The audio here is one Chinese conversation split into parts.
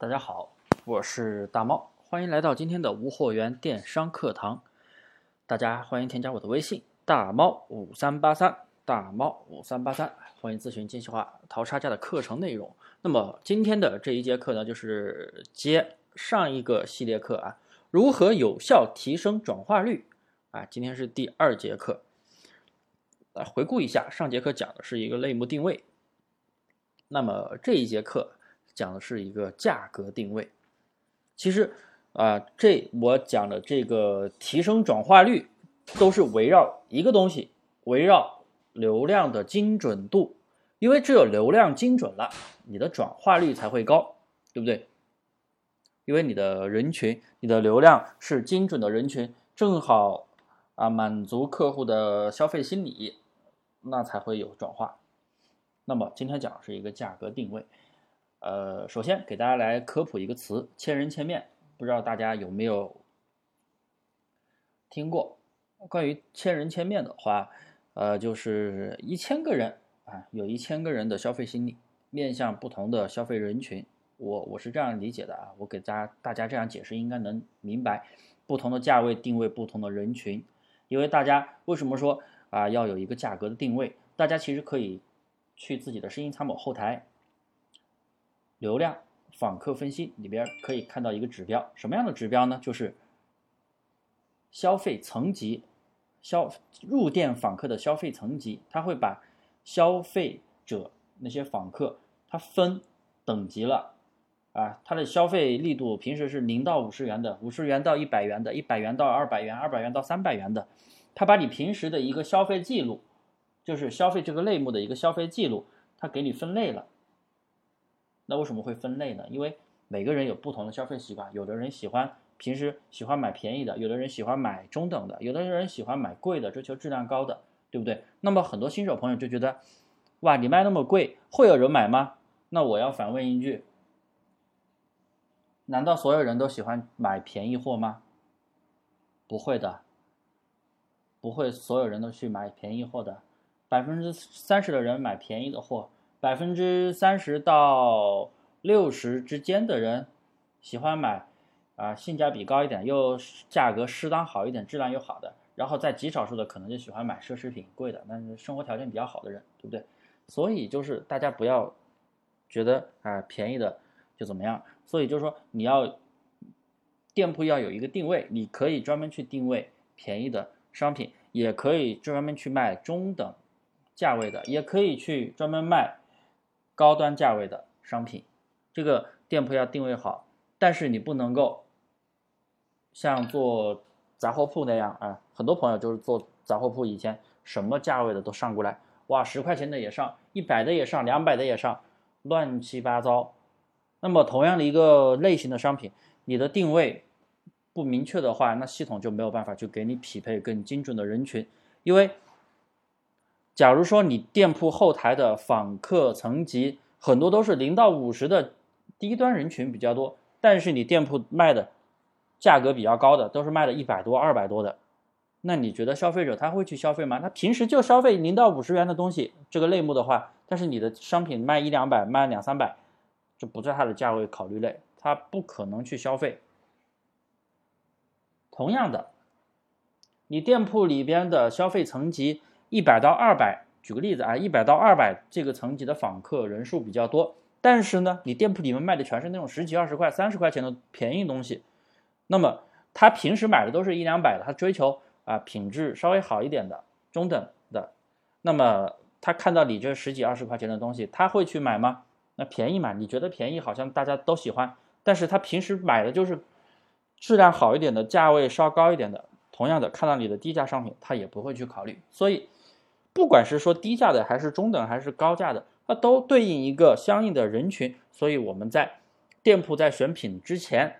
大家好，我是大猫，欢迎来到今天的无货源电商课堂。大家欢迎添加我的微信大猫五三八三，大猫五三八三，欢迎咨询精细化淘差价的课程内容。那么今天的这一节课呢，就是接上一个系列课啊，如何有效提升转化率啊？今天是第二节课。来回顾一下，上节课讲的是一个类目定位，那么这一节课。讲的是一个价格定位，其实啊，这我讲的这个提升转化率，都是围绕一个东西，围绕流量的精准度，因为只有流量精准了，你的转化率才会高，对不对？因为你的人群，你的流量是精准的人群，正好啊满足客户的消费心理，那才会有转化。那么今天讲的是一个价格定位。呃，首先给大家来科普一个词“千人千面”，不知道大家有没有听过？关于“千人千面”的话，呃，就是一千个人啊，有一千个人的消费心理，面向不同的消费人群。我我是这样理解的啊，我给大家大家这样解释，应该能明白。不同的价位定位不同的人群，因为大家为什么说啊要有一个价格的定位？大家其实可以去自己的声音参谋后台。流量访客分析里边可以看到一个指标，什么样的指标呢？就是消费层级，消入店访客的消费层级，它会把消费者那些访客，它分等级了啊，它的消费力度平时是零到五十元的，五十元到一百元的，一百元到二百元，二百元到三百元的，它把你平时的一个消费记录，就是消费这个类目的一个消费记录，它给你分类了。那为什么会分类呢？因为每个人有不同的消费习惯，有的人喜欢平时喜欢买便宜的，有的人喜欢买中等的，有的人喜欢买贵的，追求质量高的，对不对？那么很多新手朋友就觉得，哇，你卖那么贵，会有人买吗？那我要反问一句，难道所有人都喜欢买便宜货吗？不会的，不会所有人都去买便宜货的，百分之三十的人买便宜的货。百分之三十到六十之间的人喜欢买啊，性价比高一点，又价格适当好一点，质量又好的。然后在极少数的可能就喜欢买奢侈品贵的，但是生活条件比较好的人，对不对？所以就是大家不要觉得啊便宜的就怎么样。所以就是说你要店铺要有一个定位，你可以专门去定位便宜的商品，也可以专门去卖中等价位的，也可以去专门卖。高端价位的商品，这个店铺要定位好，但是你不能够像做杂货铺那样啊，很多朋友就是做杂货铺，以前什么价位的都上过来，哇，十块钱的也上，一百的也上，两百的也上，乱七八糟。那么同样的一个类型的商品，你的定位不明确的话，那系统就没有办法去给你匹配更精准的人群，因为。假如说你店铺后台的访客层级很多都是零到五十的低端人群比较多，但是你店铺卖的价格比较高的都是卖的一百多、二百多的，那你觉得消费者他会去消费吗？他平时就消费零到五十元的东西这个类目的话，但是你的商品卖一两百、卖两三百，就不在他的价位考虑内，他不可能去消费。同样的，你店铺里边的消费层级。一百到二百，举个例子啊，一百到二百这个层级的访客人数比较多，但是呢，你店铺里面卖的全是那种十几二十块、三十块钱的便宜东西，那么他平时买的都是一两百的，他追求啊品质稍微好一点的中等的，那么他看到你这十几二十块钱的东西，他会去买吗？那便宜嘛，你觉得便宜好像大家都喜欢，但是他平时买的就是质量好一点的，价位稍高一点的，同样的看到你的低价商品，他也不会去考虑，所以。不管是说低价的，还是中等，还是高价的，它都对应一个相应的人群。所以我们在店铺在选品之前，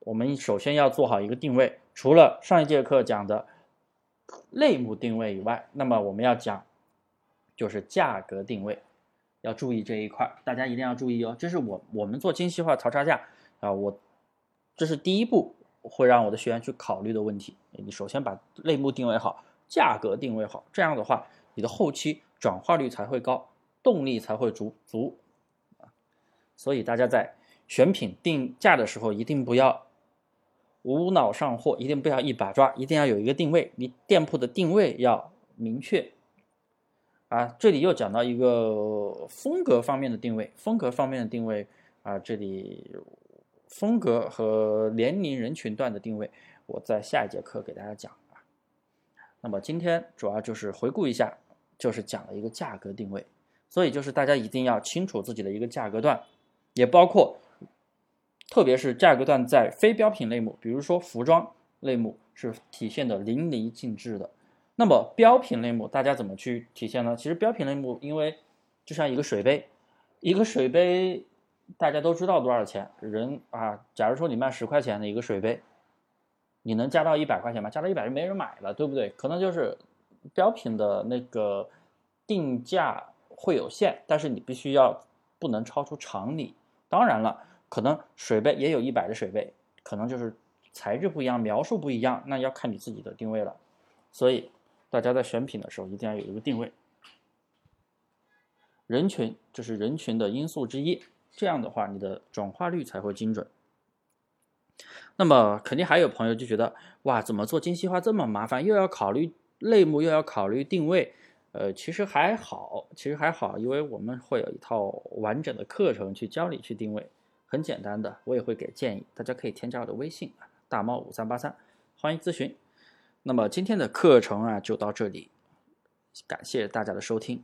我们首先要做好一个定位。除了上一节课讲的类目定位以外，那么我们要讲就是价格定位，要注意这一块，大家一定要注意哦。这是我我们做精细化淘差价啊，我这是第一步会让我的学员去考虑的问题。你首先把类目定位好。价格定位好，这样的话，你的后期转化率才会高，动力才会足足。所以大家在选品定价的时候，一定不要无脑上货，一定不要一把抓，一定要有一个定位，你店铺的定位要明确。啊，这里又讲到一个风格方面的定位，风格方面的定位啊，这里风格和年龄人群段的定位，我在下一节课给大家讲。那么今天主要就是回顾一下，就是讲了一个价格定位，所以就是大家一定要清楚自己的一个价格段，也包括，特别是价格段在非标品类目，比如说服装类目是体现的淋漓尽致的。那么标品类目大家怎么去体现呢？其实标品类目，因为就像一个水杯，一个水杯大家都知道多少钱。人啊，假如说你卖十块钱的一个水杯，你能加到一百块钱吗？加到一百就没人买了，对不对？可能就是标品的那个定价会有限，但是你必须要不能超出常理。当然了，可能水杯也有一百的水杯，可能就是材质不一样，描述不一样，那要看你自己的定位了。所以。大家在选品的时候一定要有一个定位，人群这是人群的因素之一，这样的话你的转化率才会精准。那么肯定还有朋友就觉得，哇，怎么做精细化这么麻烦，又要考虑类目，又要考虑定位。呃，其实还好，其实还好，因为我们会有一套完整的课程去教你去定位，很简单的，我也会给建议，大家可以添加我的微信大猫五三八三，欢迎咨询。那么今天的课程啊，就到这里，感谢大家的收听。